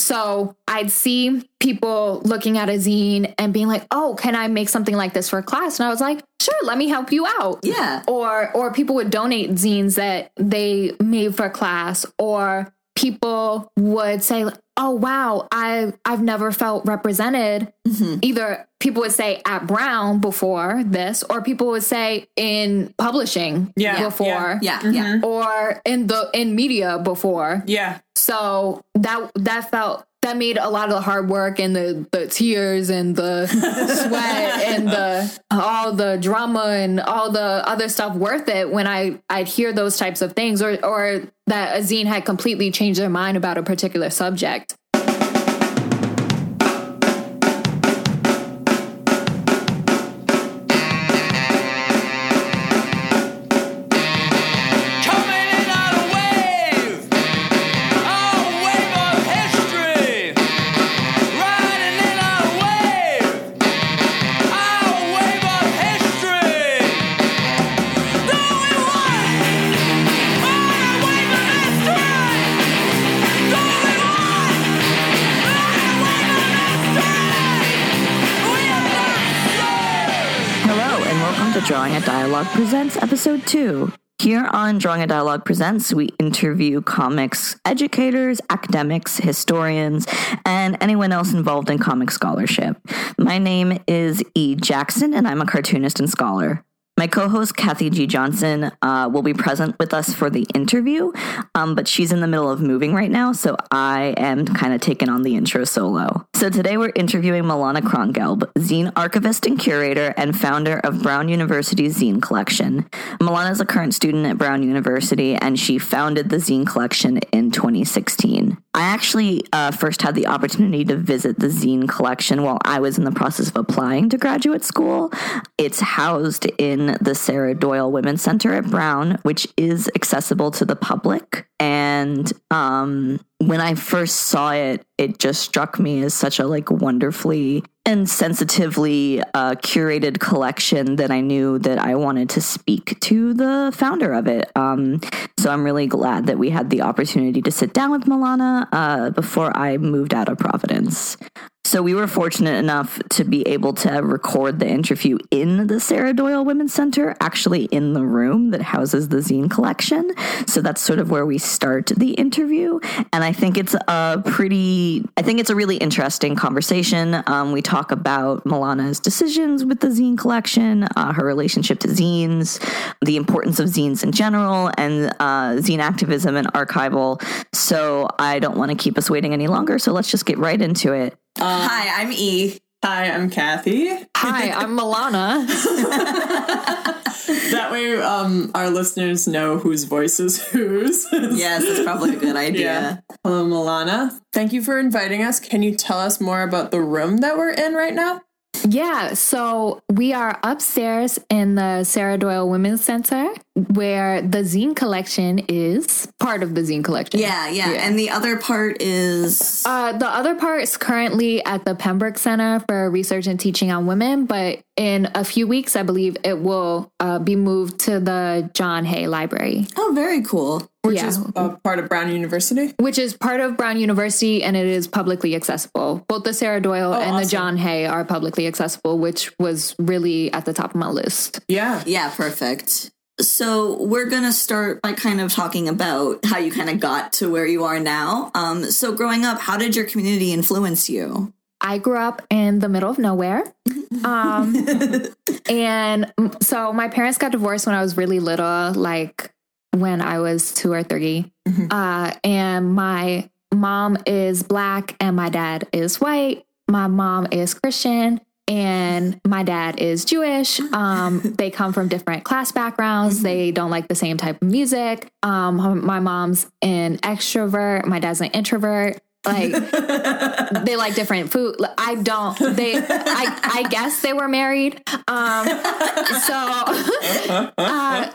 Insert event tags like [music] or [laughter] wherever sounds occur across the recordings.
So I'd see people looking at a zine and being like, "Oh, can I make something like this for a class?" And I was like, "Sure, let me help you out." Yeah. Or or people would donate zines that they made for class or people would say, "Oh wow, I I've never felt represented." Mhm. Either people would say at Brown before this or people would say in publishing Yeah, before Yeah. Yeah. or in the in media before. Yeah. So that that felt that made a lot of the hard work and the the tears and the [laughs] sweat and the all the drama and all the other stuff worth it when I I'd hear those types of things or or that a zine had completely changed their mind about a particular subject. Drawing a Dialogue Presents Episode 2. Here on Drawing a Dialogue Presents, we interview comics educators, academics, historians, and anyone else involved in comic scholarship. My name is E. Jackson, and I'm a cartoonist and scholar. My co host, Kathy G. Johnson, uh, will be present with us for the interview, um, but she's in the middle of moving right now, so I am kind of taking on the intro solo. So today we're interviewing Milana Krongelb, zine archivist and curator and founder of Brown University's zine collection. Milana is a current student at Brown University, and she founded the zine collection in 2016. I actually uh, first had the opportunity to visit the zine collection while I was in the process of applying to graduate school. It's housed in the Sarah Doyle Women's Center at Brown, which is accessible to the public. And um, when I first saw it, it just struck me as such a like wonderfully and sensitively uh, curated collection that I knew that I wanted to speak to the founder of it. Um, so I'm really glad that we had the opportunity to sit down with Milana uh, before I moved out of Providence. So we were fortunate enough to be able to record the interview in the Sarah Doyle Women's Center, actually in the room that houses the zine collection. So that's sort of where we start the interview. And I think it's a pretty, I think it's a really interesting conversation. Um, we talk about Milana's decisions with the zine collection, uh, her relationship to zines, the importance of zines in general, and uh, zine activism and archival. So I don't want to keep us waiting any longer. So let's just get right into it. Hi, I'm E. Hi, I'm Kathy. Hi, [laughs] I'm Milana. [laughs] That way, um, our listeners know whose voice is whose. [laughs] Yes, that's probably a good idea. Yeah. Hello, Milana. Thank you for inviting us. Can you tell us more about the room that we're in right now? Yeah, so we are upstairs in the Sarah Doyle Women's Center where the zine collection is part of the zine collection. Yeah, yeah. And the other part is Uh, the other part is currently at the Pembroke Center for Research and Teaching on Women, but in a few weeks, I believe it will uh, be moved to the John Hay Library, oh, very cool. Which Yeah. is uh, part of Brown University. which is part of Brown University and it is publicly accessible. Both the Sarah Doyle and the. John Hay are publicly accessible, which was really at the top of my list. Yeah. Yeah, perfect. So we're gonna start by kind of talking about how you kind of got to where you are now. Um, so growing up, how did your community influence you? I grew up in the middle of nowhere. Um, [laughs] and so my parents got divorced when I was really little, like when I was two or 3 Uh, and my mom is black and my dad is white. My mom is Christian and my dad is Jewish. [laughs] Um, they come from different class backgrounds. They don't like the same type of music. Um, my mom's an extrovert. My dad's an introvert. Like [laughs] they like different food. I don't. They. I. I guess they were married. Um. [laughs] So. Uh,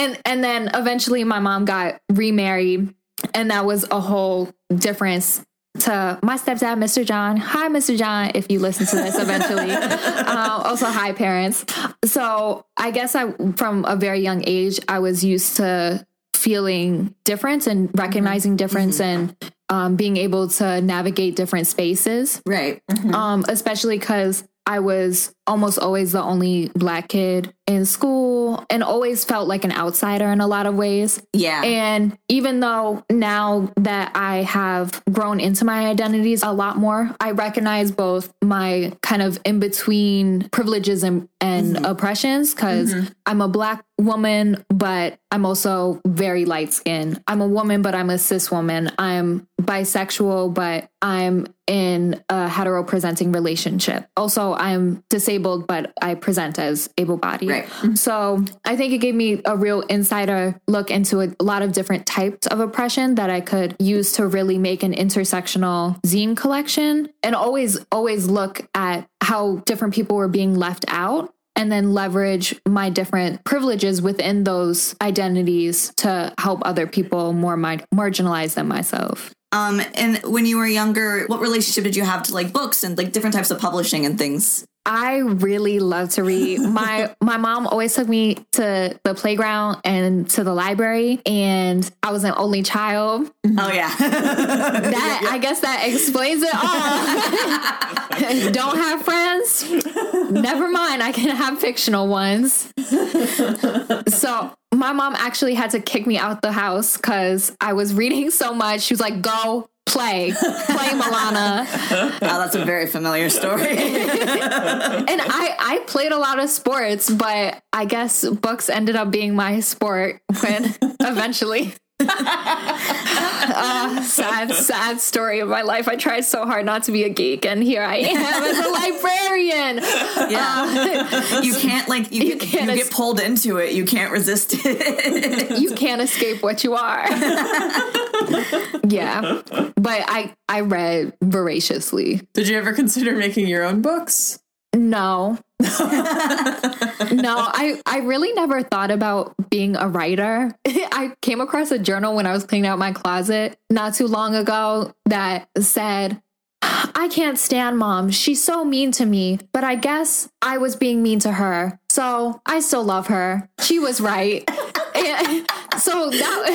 and and then eventually my mom got remarried, and that was a whole difference to my stepdad, Mr. John. Hi, Mr. John, if you listen to this eventually. [laughs] uh, also, hi, parents. So I guess I, from a very young age, I was used to feeling difference and recognizing difference and um, being able to navigate different spaces, Right. um, especially because I was almost always the only black kid in school and always felt like an outsider in a lot of ways. Yeah. And even though now that I have grown into my identities a lot more, I recognize both my kind of in between privileges and, and mm-hmm. oppressions because mm-hmm. I'm a black woman, but I'm also very light skinned. I'm a woman, but I'm a cis woman. I'm bisexual, but I'm in a hetero presenting relationship. Also, I'm disabled, but I present as able bodied. Right. So I think it gave me a real insider look into a lot of different types of oppression that I could use to really make an intersectional zine collection and always, always look at how different people were being left out and then leverage my different privileges within those identities to help other people more mar- marginalized than myself. Um, and when you were younger, what relationship did you have to like books and like different types of publishing and things? I really love to read. [laughs] My my mom always took me to the playground and to the library, and I was an only child. Oh yeah. [laughs] That I guess that explains it all. [laughs] Don't have friends? Never mind. I can have fictional ones. so my mom actually had to kick me out the house because I was reading so much. She was like, "Go." Play, play, Milana. oh, that's a very familiar story. [laughs] and I I played a lot of sports, but I guess books ended up being my sport when [laughs] eventually. Uh, sad, sad story of my life. I tried so hard not to be a geek, and here I am as a [laughs] librarian. yeah. you can't like you, You get, can't you es- get pulled into it. You can't resist it. You can't escape what you are. [laughs] yeah, but I I read voraciously. Did you ever consider making your own books? No. [laughs] no, I, I really never thought about being a writer. [laughs] I came across a journal when I was cleaning out my closet not too long ago that said, I can't stand mom. She's so mean to me, but I guess I was being mean to her. So I still love her. She was right. [laughs] [laughs] So that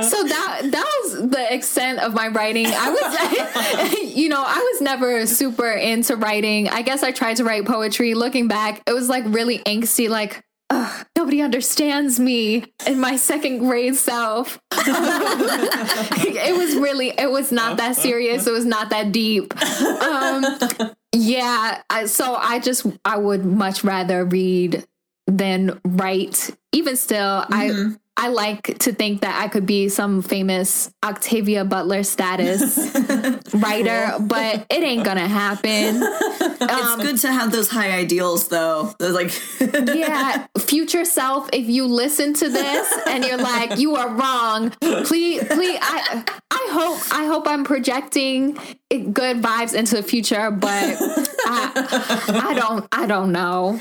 [laughs] so that that was the extent of my writing. I was [laughs] you know, I was never super into writing. I guess I tried to write poetry. Looking back, it was like really angsty like Ugh, nobody understands me and my second grade self. it was really, it was not that serious. It was not that deep. Um, yeah. I, so I just, I would much rather read than write. Even still, I, mm-hmm. I like to think that I could be some famous Octavia Butler status [laughs] writer, [laughs] but it ain't gonna happen. it's um, good to have those high ideals, though. Like, [laughs] yeah, future self, if you listen to this and you're like, you are wrong, please, please, I, I hope, I hope I'm projecting good vibes into the future, but I, I don't, I don't know.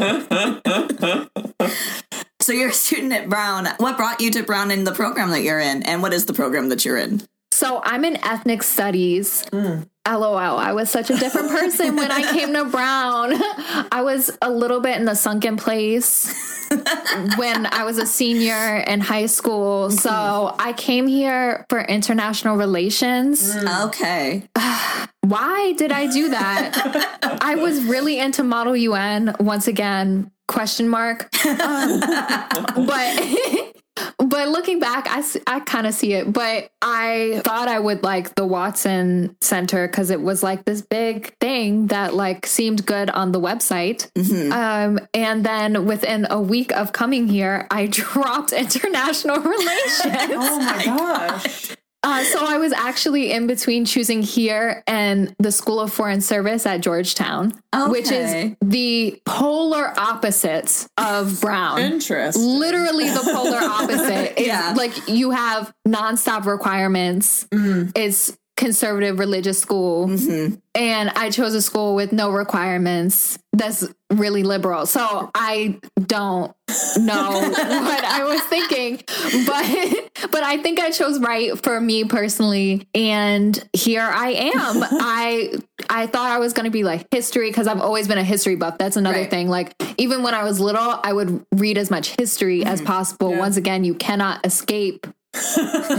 So you're a student at Brown. What brought you to Brown in the program that you're in, and what is the program that you're in? So I'm in ethnic studies. Hmm. LOL. I was such a different person when I came to Brown. [laughs] I was a little bit in the sunken place [laughs] when I was a senior in high school. So mm-hmm. I came here for international relations. Mm. Okay. [sighs] Why did I do that? [laughs] I was really into Model UN once again. Question mark. Um, [laughs] but [laughs] but looking back, i, I kind of see it. But I thought I would like the Watson Center because it was like this big thing that like seemed good on the website. Um, and then within a week of coming here, I [laughs] dropped international relations. Oh my gosh. Uh, so I was actually in between choosing here and the School of Foreign Service at Georgetown, which is the polar opposites of Brown. Interesting. Literally the polar opposite. [laughs] Yeah. like you have nonstop requirements. It's conservative religious school. Mm-hmm. And I chose a school with no requirements that's really liberal. So I don't know [laughs] what I was thinking. But but I think I chose right for me personally. And here I am. [laughs] I I thought I was gonna be like history because I've always been a history buff. That's another Right. thing. Like even when I was little, I would read as much history as mm-hmm. possible. Once again, you cannot escape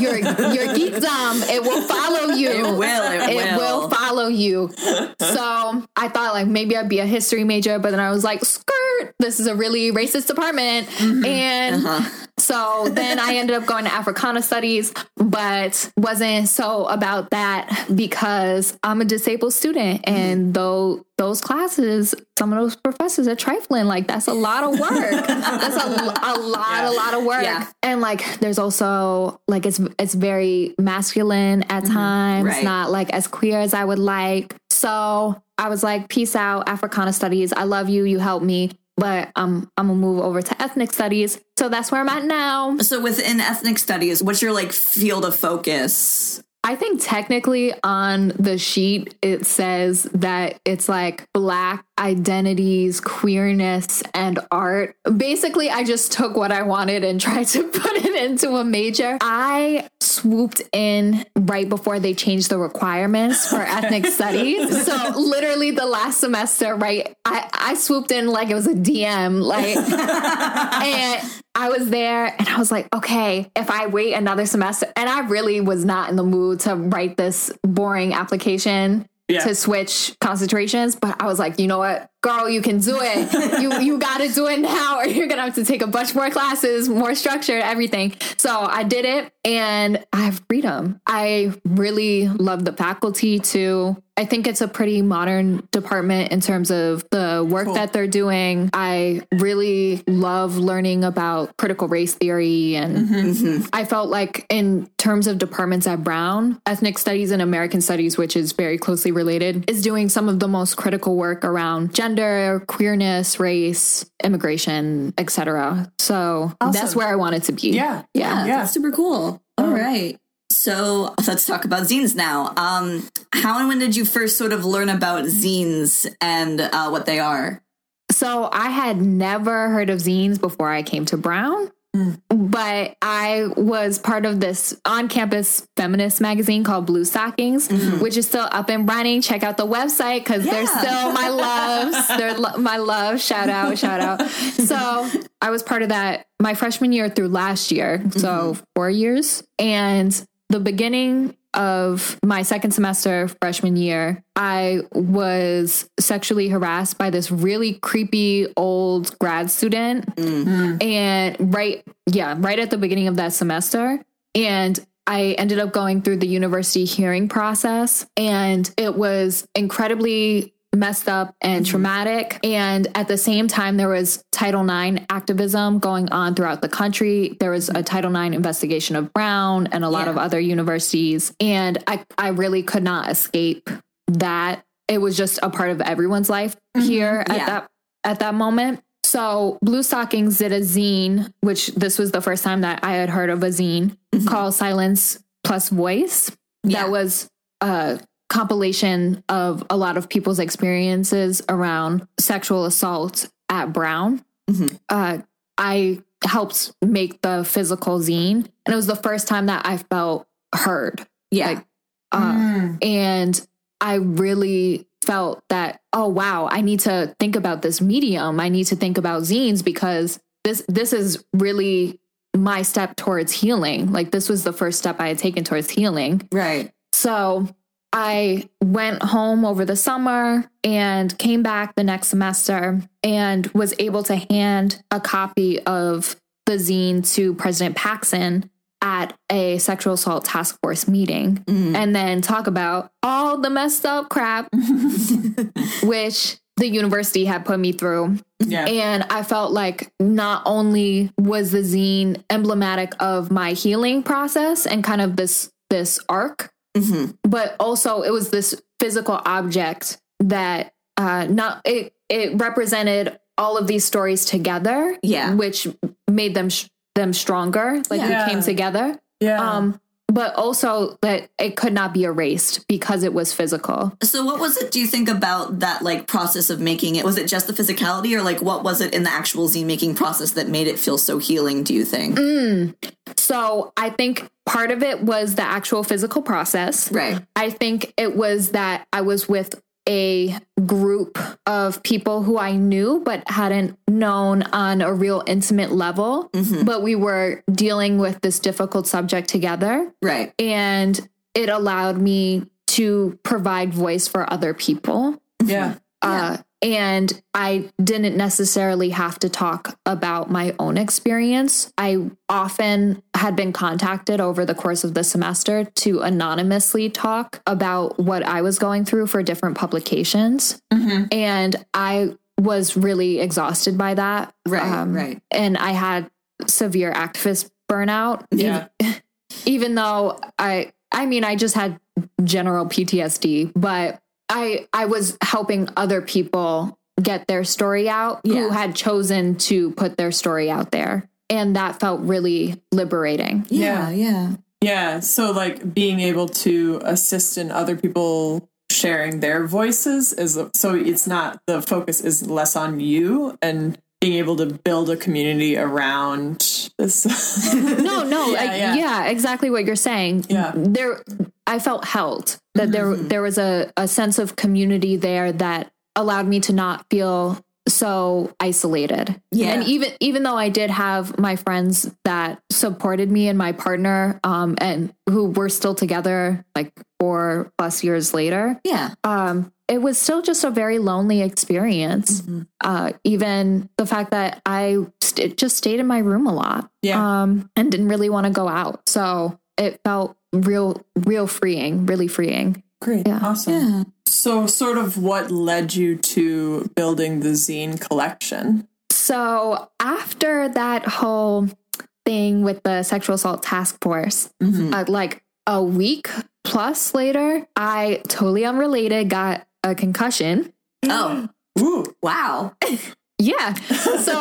your your geekdom, it will follow you. It will. It, It will follow you. So I thought like maybe I'd be a history major, but then I was like, skirt, this is a really racist department. Mm-hmm. And uh-huh. so then I ended up going to Africana studies, but wasn't so about that because I'm a disabled student and mm-hmm. though those classes, some of those professors are trifling. Like that's a lot of work. that's a, a lot, a lot of work. Yeah. And like there's also like it's it's very masculine at times, Right. not like as queer as I would like. So I was like, peace out, Africana studies. I love you. You help me. But um, I'm gonna move over to ethnic studies. So that's where I'm at now. So within ethnic studies, what's your like field of focus? I think technically on the sheet it says that it's like black identities, queerness, and art. Basically, I just took what I wanted and [laughs] tried to put it into a major. I swooped in right before they changed the requirements for [laughs] ethnic studies. So literally the last semester, right, I, I swooped in like it was a DM, like [laughs] and I was there and I was like, okay, if I wait another semester, and I really was not in the mood to write this boring application Yeah. to switch concentrations, but I was like, you know what, girl, you can do it. you [laughs] you got to do it now, or you're gonna have to take a bunch more classes, more structured, everything. So I did it, and I have freedom. I really love the faculty too. I think it's a pretty modern department in terms of the work Cool. that they're doing. I really love learning about critical race theory. And mm-hmm. Mm-hmm. I felt like, in terms of departments at Brown, ethnic studies and American studies, which is very closely related, is doing some of the most critical work around gender, queerness, race, immigration, etc. So that's where I wanted to be. Yeah. Yeah. Yeah. That's super cool. All right. So let's talk about zines now. Um, how and when did you first sort of learn about zines and uh, what they are? So I had never heard of zines before I came to Brown. But I was part of this on campus feminist magazine called Blue Stockings, mm-hmm. which is still up and running. Check out the website because they're Yeah. still my loves. They're lo- my love. Shout out, shout out. So I was part of that my freshman year through last year. So mm-hmm. four years. And the beginning of my second semester freshman year, I was sexually harassed by this really creepy old grad student. Mm-hmm. And right, yeah, right at the beginning of that semester. And I ended up going through the university hearing process, and it was incredibly messed up and mm-hmm. traumatic. And at the same time, there was Title IX activism going on throughout the country. There was a Title IX investigation of Brown and a lot Yeah. of other universities. And I, I really could not escape that. It was just a part of everyone's life mm-hmm. here at Yeah. that at that moment. So Blue Stockings did a zine, which this was the first time that I had heard of a zine mm-hmm. called Silence Plus Voice. Yeah. That was a compilation of a lot of people's experiences around sexual assault at Brown. Uh, I helped make the physical zine, and it was the first time that I felt heard. Yeah. Like, uh, and I really felt that, oh wow, I need to think about this medium. I need to think about zines because this this is really my step towards healing. Like this was the first step I had taken towards healing. right. So I went home over the summer and came back the next semester and was able to hand a copy of the zine to President Paxson at a sexual assault task force meeting mm-hmm. and then talk about all the messed up crap [laughs] which the university had put me through. Yeah. And I felt like not only was the zine emblematic of my healing process and kind of this this arc, but also it was this physical object that uh not it it represented all of these stories together, Yeah. which made them sh- them stronger, like Yeah. we came together. yeah. Um but also that it could not be erased because it was physical. So what was it do you think about that like process of making it? Was it just the physicality or like what was it in the actual zine making process that made it feel so healing, do you think? So I think part of it was the actual physical process. Right. I think it was that I was with a group of people who I knew but hadn't known on a real intimate level. Mm-hmm. But we were dealing with this difficult subject together. Right. And it allowed me to provide voice for other people. Yeah. Uh, and I didn't necessarily have to talk about my own experience. I often had been contacted over the course of the semester to anonymously talk about what I was going through for different publications. And I was really exhausted by that. Right, right. And I had severe activist burnout. Yeah. Even [laughs] though I, I mean, I just had general PTSD, but I I was helping other people get their story out who had chosen to put their story out there. And that felt really liberating. Yeah, yeah. Yeah. So, like, being able to assist in other people sharing their voices is so it's not the focus is less on you and being able to build a community around this. [laughs] No, no, [laughs] Yeah, I- yeah. yeah. exactly what you're saying. Yeah. There I felt held that there there was a, a sense of community there that allowed me to not feel so isolated. Yeah. And even even though I did have my friends that supported me and my partner, um, and who were still together like four plus years later, Yeah. um, it was still just a very lonely experience. Uh, even the fact that I st- just stayed in my room a lot, Yeah. um, and didn't really want to go out. So it felt real, real freeing, really freeing. Great. Yeah. Awesome. Yeah. So, sort of what led you to building the zine collection? So after that whole thing with the sexual assault task force, uh, like a week plus later, I totally unrelated got a concussion. Oh, Ooh. wow. [laughs] Yeah. So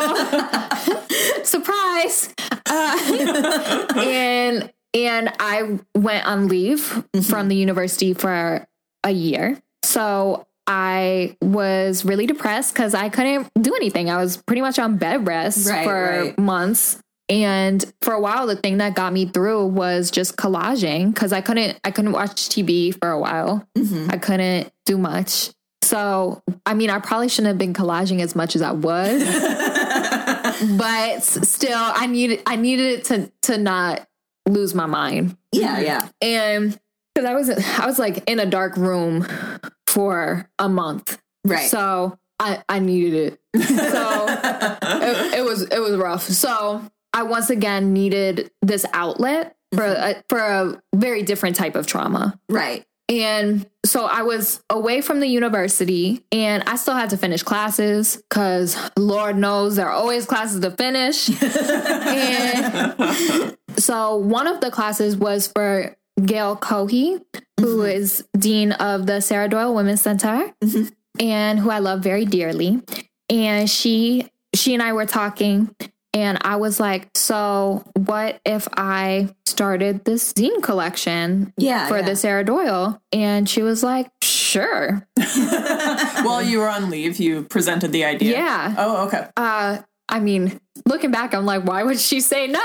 [laughs] surprise. Uh, [laughs] and and I went on leave from the university for a year. So I was really depressed because I couldn't do anything. I was pretty much on bed rest Right, for right. months. And for a while, the thing that got me through was just collaging because I couldn't I couldn't watch TV for a while. Mm-hmm. I couldn't do much. So I mean, I probably shouldn't have been collaging as much as I was, [laughs] but still, I needed I needed it to to not lose my mind Yeah, yeah. and because I was I was like in a dark room for a month, Right. so I I needed it. So [laughs] it, it was it was rough. So I once again needed this outlet for mm-hmm. a, for a very different type of trauma. right. And so I was away from the university and I still had to finish classes because Lord knows there are always classes to finish. [laughs] and so one of the classes was for Gail Cohee, who mm-hmm. is Dean of the Sarah Doyle Women's Center mm-hmm. and who I love very dearly. And she she and I were talking and I was like, so what if I started this zine collection Yeah. for yeah. the Sarah Doyle? And she was like, sure. [laughs] While you were on leave, you presented the idea. Yeah. Oh, okay. Uh, I mean, looking back, I'm like, why would she say no? [laughs]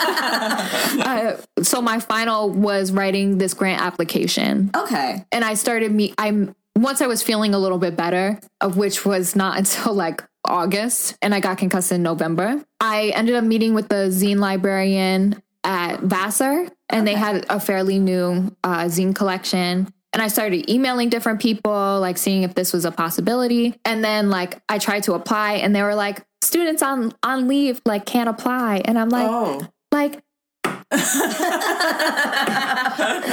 uh, so my final was writing this grant application. Okay. and I started me I'm once I was feeling a little bit better, of which was not [laughs] until like August, and I got concussed in November. I ended up meeting with the zine librarian at Vassar, and they had a fairly new uh, zine collection. And I started emailing different people, like seeing if this was a possibility. And then like I tried to apply, and they were like, "Students on on leave like can't apply," and I'm like, oh. like [laughs]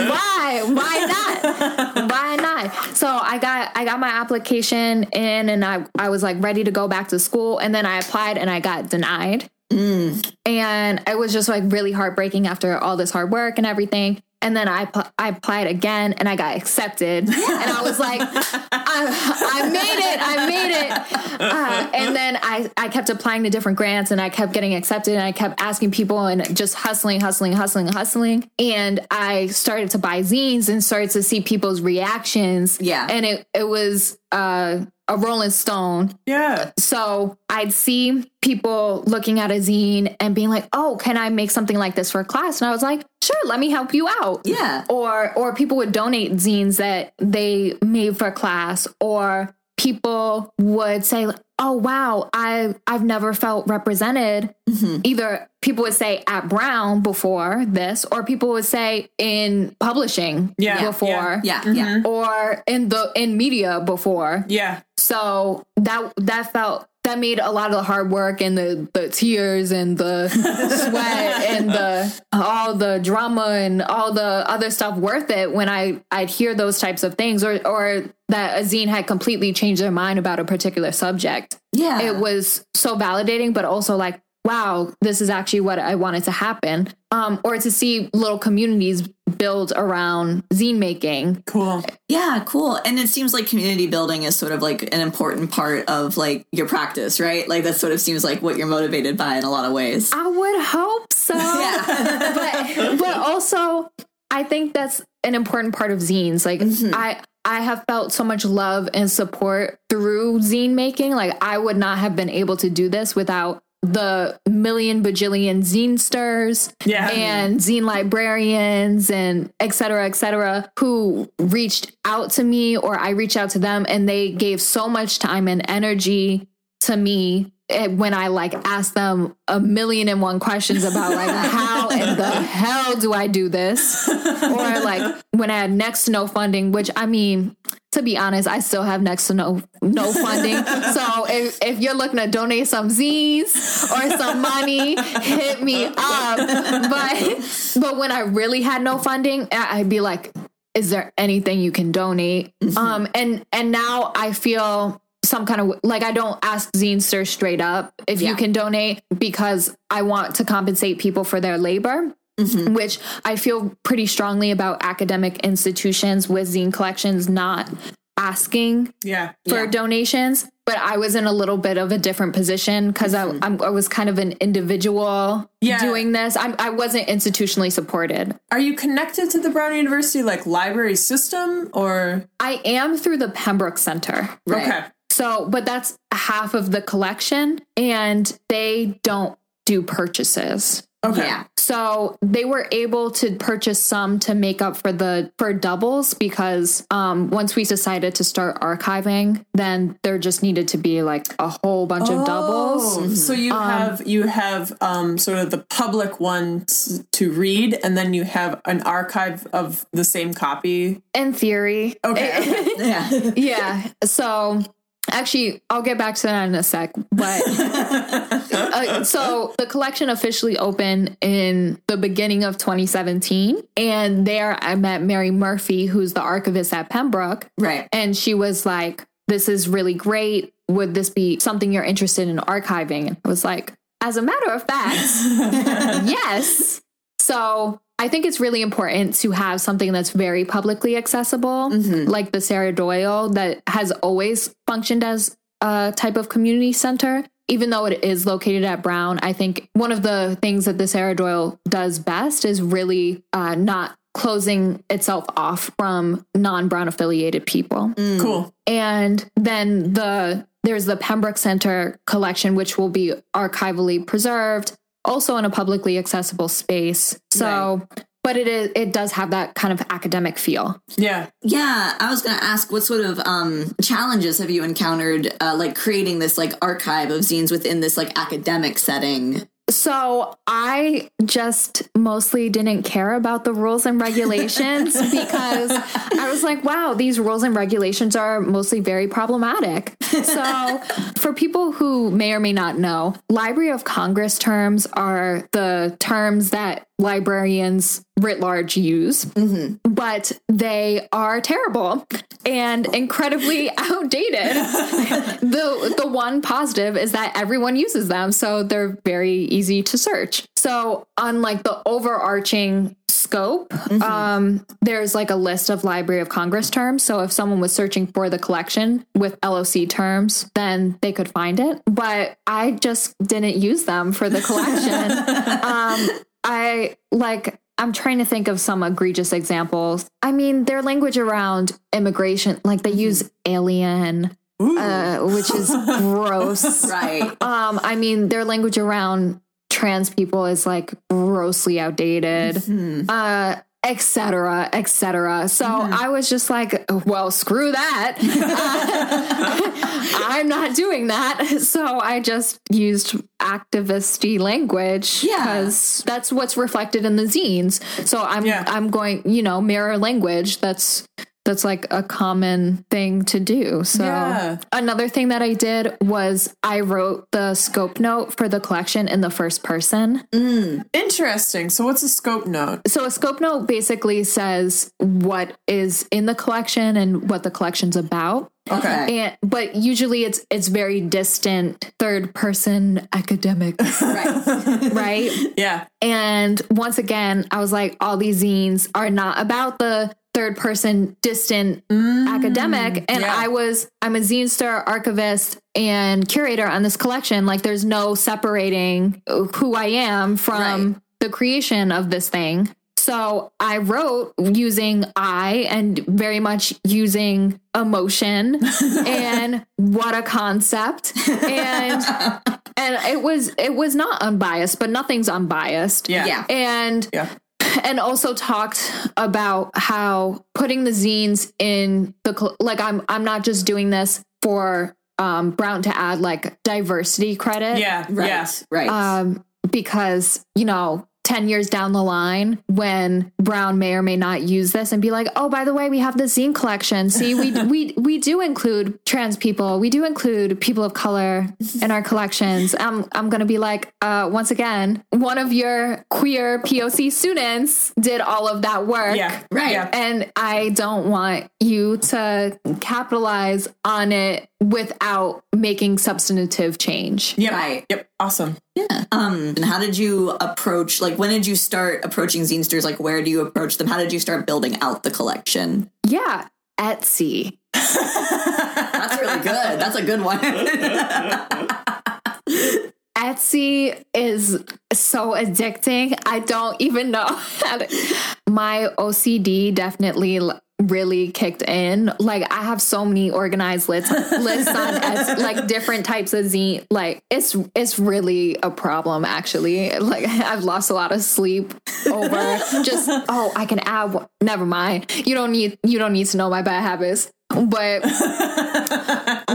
why? Why not? Why not? So i got i got my application in and i i was like ready to go back to school and then i applied and i got denied. Mm. And it was just like really heartbreaking after all this hard work and everything and then I, I applied again and I got accepted. [laughs] And I was like, I, I made it, I made it. Uh, and then I, I kept applying to different grants and I kept getting accepted and I kept asking people and just hustling, hustling, hustling, hustling. And I started to buy zines and started to see people's reactions. Yeah. And it, it was uh, a Rolling Stone. Yeah. So I'd see people looking at a zine and being like, "Oh, can I make something like this for a class?" And I was like, "Sure, let me help you out." Yeah. Or or people would donate zines that they made for class or people would say oh wow i i've never felt represented mm-hmm. either people would say at brown before this or people would say in publishing Yeah, before Yeah. Yeah. or in the in media before Yeah. So that that felt that made a lot of the hard work and the the tears and the [laughs] sweat and the all the drama and all the other stuff worth it when I I'd hear those types of things or or that a zine had completely changed their mind about a particular subject. Yeah. It was so validating, but also like, wow, this is actually what I wanted to happen. Um, or to see little communities build around zine making. Cool. Yeah, cool. And it seems like community building is sort of like an important part of like your practice, right? Like that sort of seems like what you're motivated by in a lot of ways. I would hope so. [laughs] but but also I think that's an important part of zines. Like I I have felt so much love and support through zine making. Like I would not have been able to do this without the million bajillion zinesters Yeah. and zine librarians and et cetera, et cetera, who reached out to me or I reached out to them and they gave so much time and energy to me eh, when I like asked them a million and one questions about like [laughs] how the hell do I do this? Or like when I had next to no funding, which I mean, to be honest, I still have next to no no funding. so if, if you're looking to donate some Z's or some money, hit me up. But but when I really had no funding, I'd be like, is there anything you can donate? Um and and now I feel some kind of like I don't ask Zinester straight up if you can donate because I want to compensate people for their labor mm-hmm. which I feel pretty strongly about academic institutions with zine collections not asking Yeah. for Yeah. donations. But I was in a little bit of a different position because I, mm-hmm. I'm- I was kind of an individual Yeah. doing this. I'm, I wasn't institutionally supported. Are you connected to the Brown University like library system or I am through the Pembroke Center. Right. okay? So, but that's half of the collection, and they don't do purchases. Okay. Yeah. So they were able to purchase some to make up for the for doubles because um, once we decided to start archiving, then there just needed to be like a whole bunch of doubles. Oh, So you have you have um, sort of the public ones to read, and then you have an archive of the same copy. In theory, Okay. [laughs] Yeah. yeah. So actually, I'll get back to that in a sec. But [laughs] uh, so the collection officially opened in the beginning of 2017, and there I met Mary Murphy, who's the archivist at Pembroke. right. And she was like, This is really great. Would this be something you're interested in archiving? And I was like, As a matter of fact, [laughs] yes. So I think it's really important to have something that's very publicly accessible, like the Sarah Doyle, that has always functioned as a type of community center. Even though it is located at Brown, I think one of the things that the Sarah Doyle does best is really uh, not closing itself off from non-Brown affiliated people. Cool. And then the there's the Pembroke Center collection, which will be archivally preserved, also in a publicly accessible space. So, but it is it does have that kind of academic feel. Yeah. Yeah, I was going to ask what sort of um, challenges have you encountered, uh, like creating this like archive of zines within this like academic setting? So I just mostly didn't care about the rules and regulations [laughs] because I was like, wow, these rules and regulations are mostly very problematic. So [laughs] for people who may or may not know, Library of Congress terms are the terms that librarians writ large use, but they are terrible and incredibly [laughs] outdated. [laughs] the the one positive is that everyone uses them, so they're very easy to search. So unlike the overarching scope, um, there's like a list of Library of Congress terms. So if someone was searching for the collection with LOC terms, then they could find it. But I just didn't use them for the collection. [laughs] um, I like. I'm trying to think of some egregious examples. I mean, their language around immigration, like they use alien uh, which is gross. [laughs] Right. Um, I mean, their language around trans people is like grossly outdated. Uh, et cetera, et cetera. So mm-hmm. I was just like, well, screw that. [laughs] [laughs] I'm not doing that. So I just used activisty language Yeah. because that's what's reflected in the zines. So I'm Yeah. I'm going, you know, mirror language. That's that's like a common thing to do. So Yeah. another thing that I did was I wrote the scope note for the collection in the first person. Mm, interesting. So what's a scope note? So a scope note basically says what is in the collection and what the collection's about. Okay. And but usually it's it's very distant third person academic, [laughs] Right. right? [laughs] Yeah. And once again, I was like, all these zines are not about the third person distant mm. academic. And yeah. I was, I'm a zinester archivist and curator on this collection. Like, there's no separating who I am from Right. the creation of this thing. So I wrote using I and very much using emotion [laughs] and what a concept. And [laughs] and it was it was not unbiased, but nothing's unbiased. Yeah. Yeah. And Yeah. [laughs] and also talked about how putting the zines in the like I'm I'm not just doing this for um Brown to add like diversity credit. Yeah. Right. Yeah. Right. Um because, you know, 10 years down the line when Brown may or may not use this and be like, "Oh, by the way, we have the zine collection. See, we [laughs] we we do include trans people. We do include people of color in our collections." I'm I'm going to be like, uh once again, one of your queer POC students did all of that work. Yeah. Right. Yeah. And I don't want you to capitalize on it without making substantive change. Yep. Right. Yep. Awesome. Yeah. Um, and how did you approach, like, when did you start approaching zinesters? Like, where do you approach them? How did you start building out the collection? Yeah, Etsy. [laughs] That's really good. That's a good one. [laughs] Etsy is so addicting. I don't even know. How to, my OCD definitely really kicked in. Like I have so many organized lists [laughs] lists on Etsy, like different types of zine. Like it's it's really a problem actually. Like [laughs] I've lost a lot of sleep over just [laughs] oh I can add. one- Never mind. You don't need you don't need to know my bad habits. But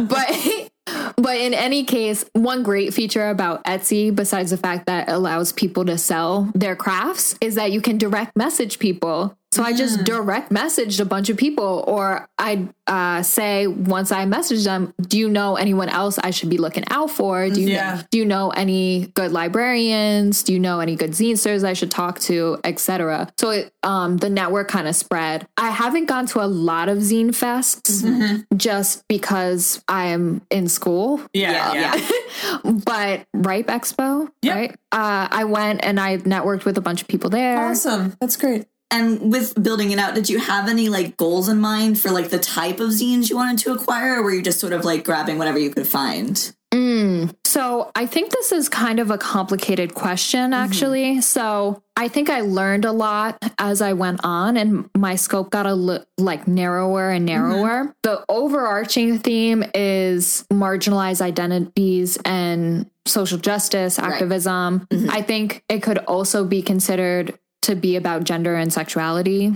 but but in any case, one great feature about Etsy, besides the fact that it allows people to sell their crafts, is that you can direct message people. So I just direct messaged a bunch of people, or I uh, say once I message them, "Do you know anyone else I should be looking out for? Do you Yeah. do you know any good librarians? Do you know any good zinesters I should talk to, etc." So it, um, the network kind of spread. I haven't gone to a lot of zine fests just because I'm in school Yeah. Yeah, Yeah. [laughs] but Ripe Expo, Yep. right? Uh, I went and I networked with a bunch of people there. Awesome. That's great. And with building it out, did you have any like goals in mind for like the type of zines you wanted to acquire, or were you just sort of like grabbing whatever you could find? Mm. So I think this is kind of a complicated question, mm-hmm. actually. So I think I learned a lot as I went on, and my scope got a li- like narrower and mm-hmm. narrower. The overarching theme is marginalized identities and social justice activism. Mm-hmm. I think it could also be considered to be about gender and sexuality.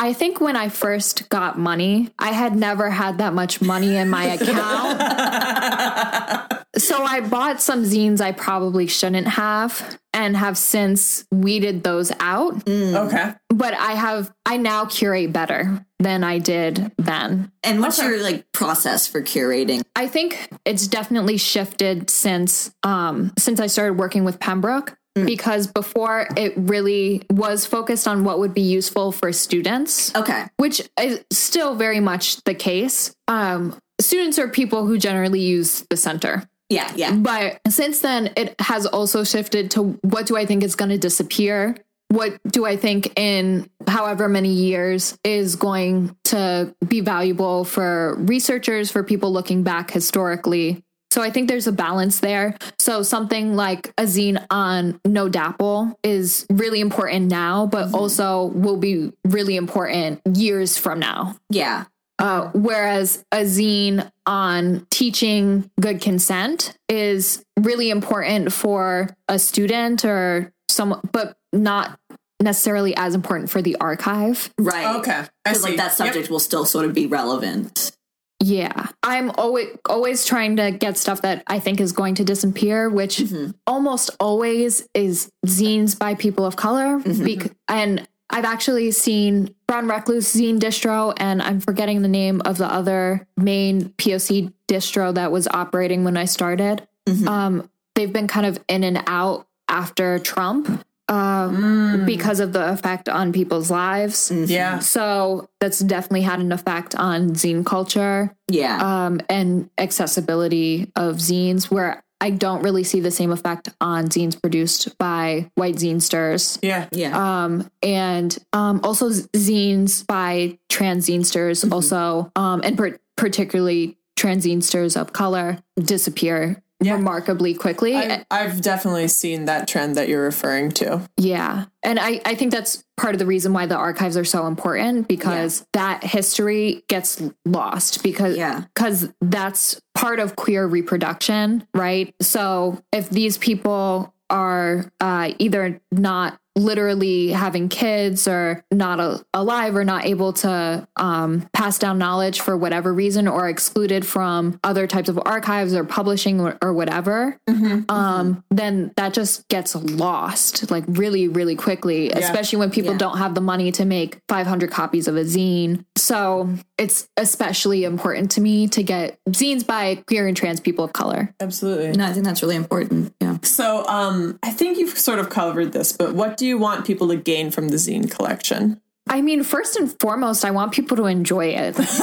I think when I first got money, I had never had that much money in my account. [laughs] so I bought some zines I probably shouldn't have and have since weeded those out. Okay. But I have, I now curate better than I did then. And what's your like process for curating? I think it's definitely shifted since um since I started working with Pembroke because before it really was focused on what would be useful for students Okay. which is still very much the case. Um, students are people who generally use the center. Yeah. Yeah. But since then, it has also shifted to what do I think is going to disappear? What do I think in however many years is going to be valuable for researchers, for people looking back historically? So I think there's a balance there. So something like a zine on No DAPL is really important now, but also will be really important years from now. Yeah. Uh, whereas a zine on teaching good consent is really important for a student or someone, but not necessarily as important for the archive. Right. Okay, I Because see. like that Yep. subject will still sort of be relevant. Yeah, I'm always always trying to get stuff that I think is going to disappear, which mm-hmm. almost always is zines by people of color. Mm-hmm. Bec- and I've actually seen Brown Recluse zine distro, and I'm forgetting the name of the other main POC distro that was operating when I started. Mm-hmm. Um, they've been kind of in and out after Trump uh, because of the effect on people's lives. Yeah. So that's definitely had an effect on zine culture Yeah. um, and accessibility of zines, where I don't really see the same effect on zines produced by white zinesters. Yeah. yeah. Um, and um, also zines by trans zinesters, also, um, and per- particularly trans zinesters of color, disappear Yeah. remarkably quickly. I, I've definitely seen that trend that you're referring to. Yeah. And I, I think that's part of the reason why the archives are so important because that history gets lost because Yeah. because that's part of queer reproduction, right? So if these people are uh, either not literally having kids or not a- alive or not able to um, pass down knowledge for whatever reason or excluded from other types of archives or publishing or, or whatever um, then that just gets lost like really, really quickly, especially when people Yeah. don't have the money to make 500 copies of a zine. So it's especially important to me to get zines by queer and trans people of color. Absolutely. no, I think that's really important. Yeah. So, um, I think you've sort of covered this, but what do you want people to gain from the zine collection? I mean, first and foremost, I want people to enjoy it. [laughs] That's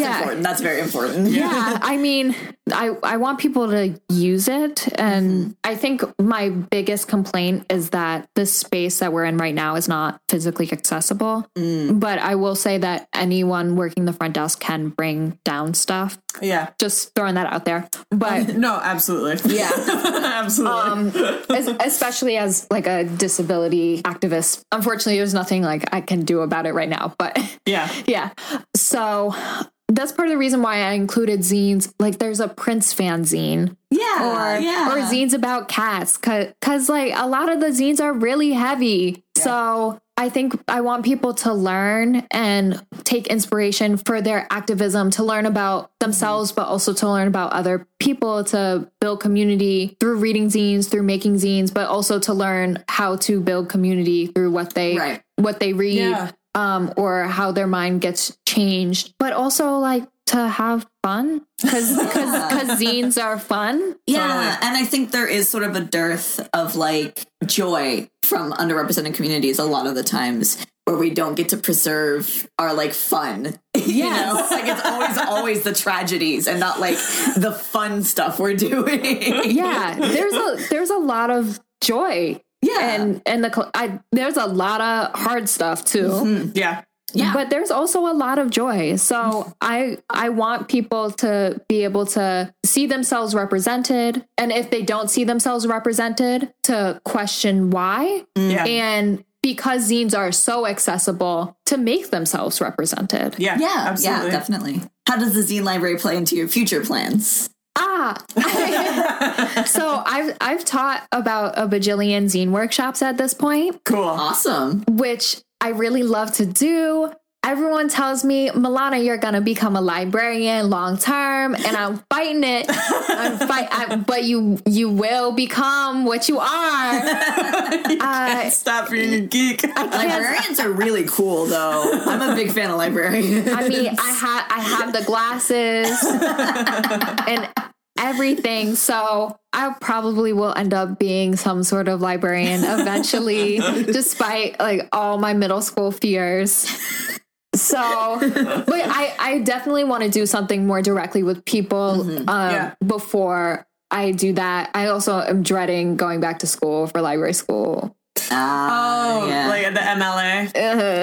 Yeah. important. That's very important. yeah i mean i i want people to use it and i think my biggest complaint is that the space that we're in right now is not physically accessible but i will say that anyone working the front desk can bring down stuff Yeah. just throwing that out there but [laughs] No, absolutely. yeah [laughs] absolutely. um es- especially as like a disability activist unfortunately there's nothing like i can do about it right now but yeah. [laughs] yeah. So that's part of the reason why I included zines. Like there's a Prince fan zine Yeah. or yeah. or zines about cats cuz cuz like a lot of the zines are really heavy. So I think I want people to learn and take inspiration for their activism to learn about themselves mm-hmm. but also to learn about other people to build community through reading zines, through making zines, but also to learn how to build community through what they Right. what they read Yeah. Um, or how their mind gets changed, but also like to have fun because because [laughs] zines are fun. Yeah, and I think there is sort of a dearth of like joy from underrepresented communities a lot of the times where we don't get to preserve our like fun. [laughs] you know, like it's always always the tragedies and not like the fun stuff we're [laughs] doing. Yeah, there's a there's a lot of joy. Yeah. and and the I, there's a lot of hard stuff too. Mm-hmm. Yeah. Yeah. but there's also a lot of joy so i i want people to be able to see themselves represented and if they don't see themselves represented to question why mm. Yeah. and because zines are so accessible to make themselves represented Yeah. yeah, Absolutely. yeah, definitely. How does the zine library play into your future plans? Ah [laughs] so i've i've taught about a bajillion zine workshops at this point Cool. Awesome. which I really love to do. Everyone tells me, Malana, you're gonna become a librarian long term, and I'm fighting it. I'm fight, I, but you you will become what you are. [laughs] Uh, Stop being a geek. Librarians are really cool though. I'm a big fan of librarians. I mean, I have I have the glasses [laughs] and everything, so I probably will end up being some sort of librarian eventually, [laughs] despite like all my middle school fears. So, but I I definitely want to do something more directly with people um, Yeah. before I do that. I also am dreading going back to school for library school. Ah, Oh, yeah. like the MLA.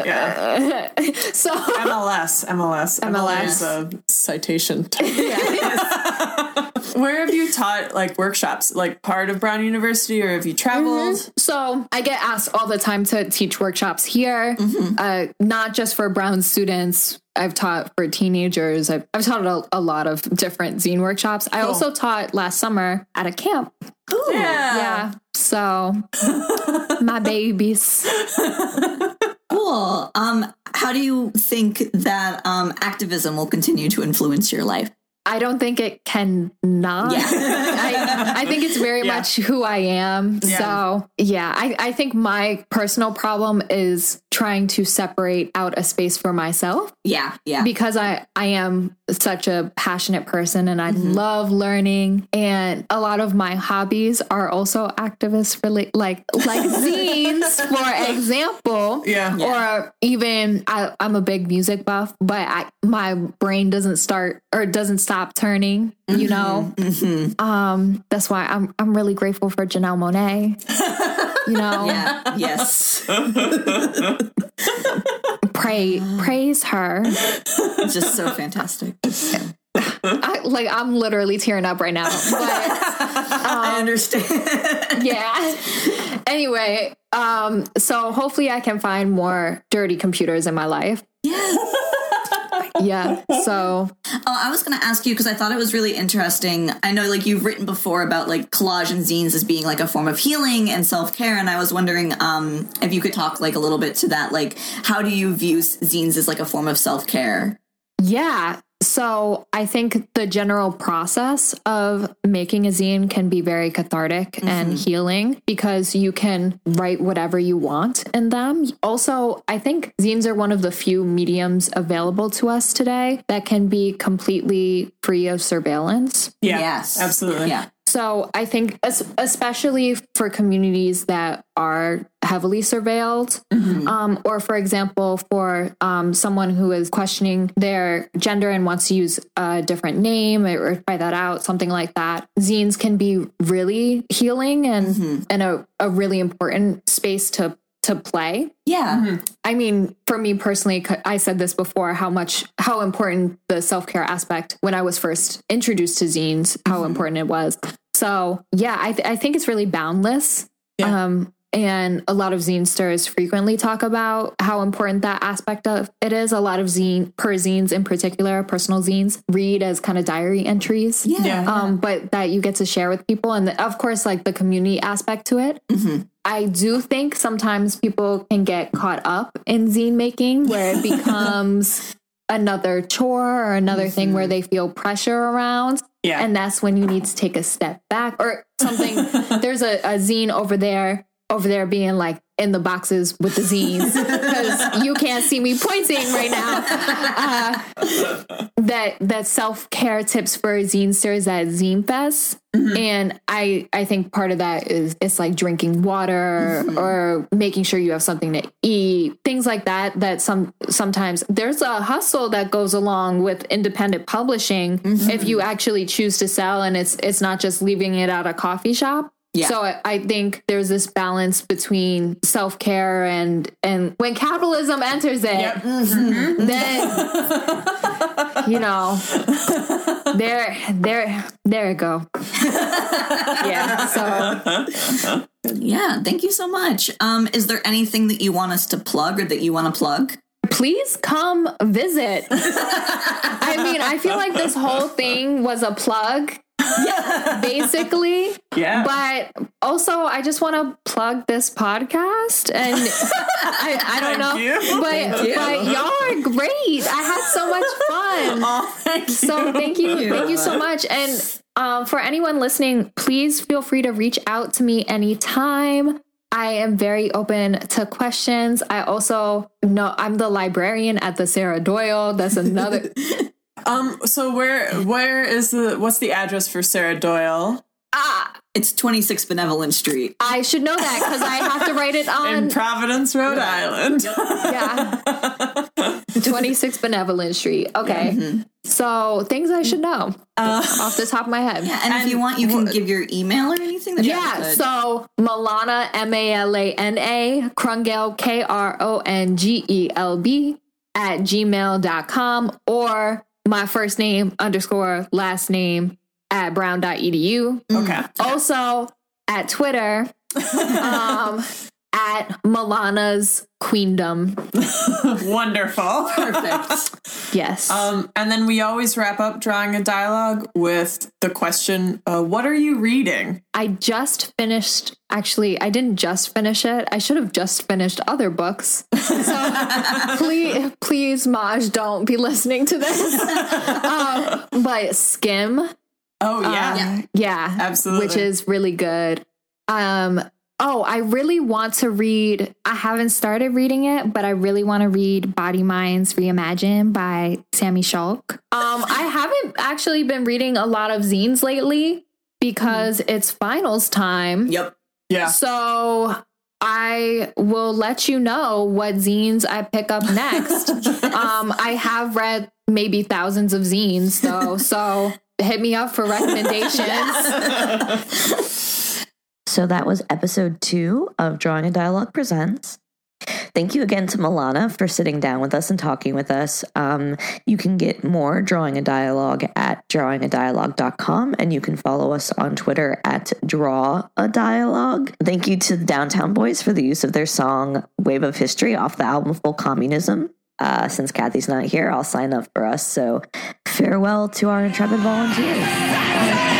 Yeah. [laughs] so MLS. MLS. MLS. is a citation. [laughs] [laughs] Where have you taught like workshops? Like part of Brown University, or have you traveled? So I get asked all the time to teach workshops here, uh, not just for Brown students. I've taught for teenagers. I've, I've taught a, a lot of different zine workshops. I also taught last summer at a camp. Yeah. Yeah. So [laughs] my babies. Cool. Um, how do you think that um, activism will continue to influence your life? I don't think it can not. Yeah. [laughs] I, I think it's very Yeah. much who I am. Yeah. So, yeah, I, I think my personal problem is trying to separate out a space for myself Yeah, yeah. because I, I am such a passionate person and I Mm-hmm. love learning. And a lot of my hobbies are also activist related, like, like [laughs] zines, for example. Yeah. Or even I, I'm a big music buff, but I, my brain doesn't start or doesn't stop turning. You know, Mhm. um, that's why I'm I'm really grateful for Janelle Monáe. You [laughs] know, Yeah, yes. [laughs] pray praise her. Just so fantastic. I, like I'm literally tearing up right now. But [laughs] I understand. yeah. Anyway, um, so hopefully I can find more dirty computers in my life. yes. Yeah. So [laughs] Oh, I was going to ask you because I thought it was really interesting. I know, like, you've written before about like collage and zines as being like a form of healing and self care, and I was wondering um, if you could talk like a little bit to that. Like, how do you view zines as like a form of self care? Yeah. So I think the general process of making a zine can be very cathartic and mm-hmm. healing because you can write whatever you want in them. Also, I think zines are one of the few mediums available to us today that can be completely free of surveillance. Yeah. Yes, Absolutely. Yeah, So I think, especially for communities that are heavily surveilled, um, or for example, for um, someone who is questioning their gender and wants to use a different name or, or try that out, something like that, zines can be really healing and and a, a really important space to to play. yeah, I mean, for me personally, I said this before how much, how important the self care aspect when I was first introduced to zines, how important it was. So, yeah, I, th- I think it's really boundless. Yeah. Um, and a lot of zinesters frequently talk about how important that aspect of it is. A lot of zine, per zines in particular, personal zines, read as kind of diary entries. yeah. Yeah. Um, but that you get to share with people, and of course, like the community aspect to it. I do think sometimes people can get caught up in zine making where it [laughs] becomes another chore or another thing where they feel pressure around. Yeah. And that's when you need to take a step back or something. [laughs] There's a, a zine over there, over there being like in the boxes with the zines because [laughs] you can't see me pointing right now. Uh, that that self care tips for zinesters at Zine Fest. Mm-hmm. And I I think part of that is it's like drinking water mm-hmm. or making sure you have something to eat, things like that. That some sometimes there's a hustle that goes along with independent publishing mm-hmm. if you actually choose to sell and it's it's not just leaving it at a coffee shop. Yeah. So I, I think there's this balance between self care and and when capitalism enters it, Yep. [laughs] then you know there there there you go [laughs] yeah so Yeah, thank you so much. Um, is there anything that you want us to plug or that you want to plug? please come visit [laughs] i mean i feel like this whole thing was a plug [laughs] basically Yeah. but also i just want to plug this podcast and [laughs] i, I don't know you. but, Thank you. but y'all are great i had so much fun [laughs] Oh, thank you. So thank you, thank you so much. And um, for anyone listening, please feel free to reach out to me anytime. I am very open to questions. I also know I'm the librarian at the Sarah Doyle. That's another. Um. So where where is the what's the address for Sarah Doyle ah, It's 26 Benevolent Street. I should know that because I have to write it on [laughs] in on. Providence, Rhode Island? Yeah. [laughs] 26 Benevolent Street. Okay. So things I should know off the top of my head. Yeah, and, if you want, you can give your email or anything. That Yeah, so Malana, M A L A N A, Krongelb, K R O N G E L B, at gmail.com or my first name underscore last name at brown.edu. Okay. Also at Twitter, [laughs] um, at Malana's Queendom. [laughs] Wonderful. Perfect. Yes. Um, and then we always wrap up drawing a dialogue with the question, uh, "What are you reading?" I just finished, actually, I didn't just finish it. I should have just finished other books. So [laughs] please, please, Maj, don't be listening to this. [laughs] um, but Skim. Oh yeah, uh, yeah. absolutely. Which is really good. Um, oh, I really want to read, I haven't started reading it, but I really want to read Bodyminds Reimagined by Sami Schalk. Um, I haven't actually been reading a lot of zines lately because it's finals time. Yep. yeah. So I will let you know what zines I pick up next. [laughs] um, I have read maybe thousands of zines though, so [laughs] hit me up for recommendations. [laughs] So that was episode two of Drawing a Dialogue Presents. Thank you again to Malana for sitting down with us and talking with us. Um, you can get more Drawing a Dialogue at drawingadialogue.com and you can follow us on Twitter at Draw a Dialogue. Thank you to the Downtown Boys for the use of their song Wave of History off the album Full Communism. Uh, since Kathy's not here, I'll sign up for us. So farewell to our intrepid volunteers.